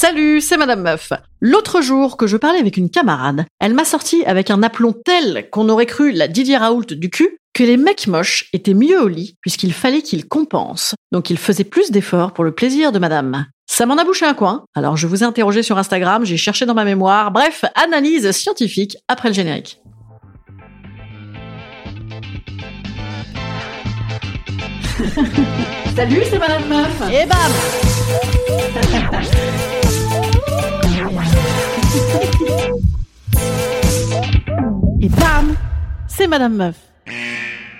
Salut, c'est Madame Meuf. L'autre jour que je parlais avec une camarade, elle m'a sorti avec un aplomb tel qu'on aurait cru la Didier Raoult du cul que les mecs moches étaient mieux au lit puisqu'il fallait qu'ils compensent. Donc ils faisaient plus d'efforts pour le plaisir de Madame. Ça m'en a bouché un coin. Alors je vous ai interrogé sur Instagram, j'ai cherché dans ma mémoire. Bref, analyse scientifique après le générique. Salut, c'est Madame Meuf. Et bam C'est Madame Meuf.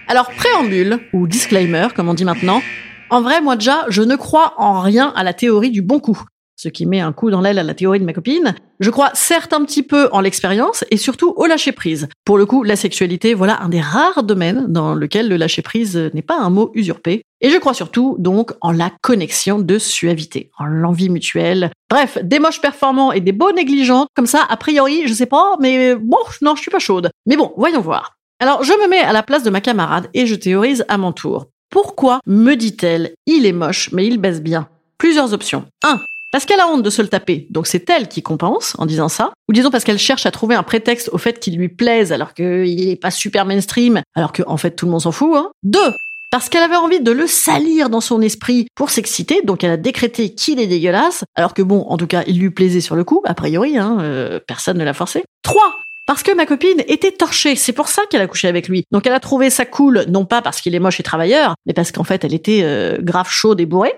Alors, préambule, ou disclaimer, comme on dit maintenant, en vrai, moi déjà, je ne crois en rien à la théorie du bon coup. Ce qui met un coup dans l'aile à la théorie de ma copine. Je crois certes un petit peu en l'expérience et surtout au lâcher prise. Pour le coup, la sexualité, voilà un des rares domaines dans lequel le lâcher prise n'est pas un mot usurpé. Et je crois surtout donc en la connexion de suavité, en l'envie mutuelle. Bref, des moches performants et des beaux négligents, comme ça, a priori, je sais pas, mais bon, non, je suis pas chaude. Mais bon, voyons voir. Alors, je me mets à la place de ma camarade et je théorise à mon tour. Pourquoi me dit-elle, il est moche, mais il baisse bien? Plusieurs options. 1. Parce qu'elle a honte de se le taper, donc c'est elle qui compense en disant ça. Ou disons parce qu'elle cherche à trouver un prétexte au fait qu'il lui plaise alors qu'il est pas super mainstream, alors que en fait tout le monde s'en fout. Hein. Deux, parce qu'elle avait envie de le salir dans son esprit pour s'exciter, donc elle a décrété qu'il est dégueulasse, alors que bon, en tout cas, il lui plaisait sur le coup, a priori, hein, euh, personne ne l'a forcé. Trois, parce que ma copine était torchée, c'est pour ça qu'elle a couché avec lui. Donc elle a trouvé ça cool, non pas parce qu'il est moche et travailleur, mais parce qu'en fait elle était euh, grave chaude et bourrée.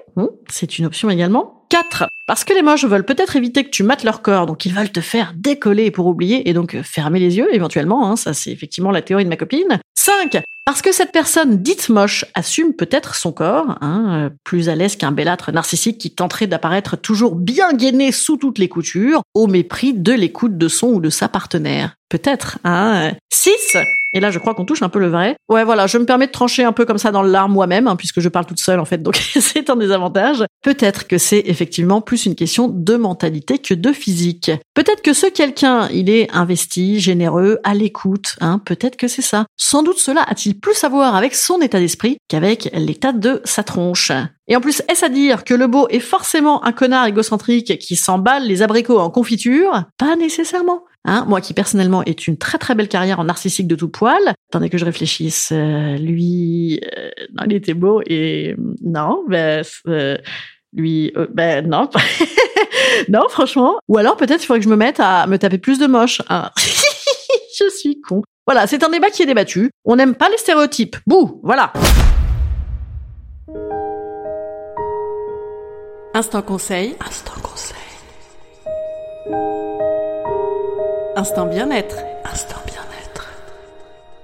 C'est une option également. 4. Parce que les moches veulent peut-être éviter que tu mates leur corps, donc ils veulent te faire décoller pour oublier et donc euh, fermer les yeux éventuellement, hein, ça c'est effectivement la théorie de ma copine. 5. Parce que cette personne dite moche assume peut-être son corps, hein, euh, plus à l'aise qu'un belâtre narcissique qui tenterait d'apparaître toujours bien gainé sous toutes les coutures, au mépris de l'écoute de son ou de sa partenaire. Peut-être, hein. 6. Et là, je crois qu'on touche un peu le vrai. Ouais, voilà, je me permets de trancher un peu comme ça dans le larme moi-même, hein, puisque je parle toute seule en fait, donc c'est un désavantage. Peut-être que c'est effectivement plus une question de mentalité que de physique. Peut-être que ce quelqu'un, il est investi, généreux, à l'écoute, hein, peut-être que c'est ça. Sans doute cela a-t-il plus à voir avec son état d'esprit qu'avec l'état de sa tronche. Et en plus, est-ce à dire que le beau est forcément un connard égocentrique qui s'emballe les abricots en confiture? Pas nécessairement. Hein, moi qui personnellement est une très très belle carrière en narcissique de tout poil. Attendez que je réfléchisse. Euh, lui, euh, non, il était beau et non, ben euh, lui, ben non, non franchement. Ou alors peut-être il faudrait que je me mette à me taper plus de moches. Hein. je suis con. Voilà, c'est un débat qui est débattu. On n'aime pas les stéréotypes. Bouh, voilà. Instant conseil. Instant Instant bien-être. Instant bien-être.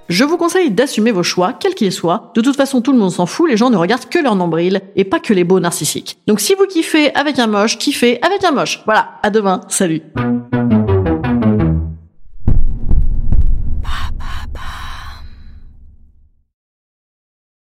Je vous conseille d'assumer vos choix, quels qu'ils soient. De toute façon, tout le monde s'en fout, les gens ne regardent que leur nombril et pas que les beaux narcissiques. Donc si vous kiffez avec un moche, kiffez avec un moche. Voilà, à demain, salut.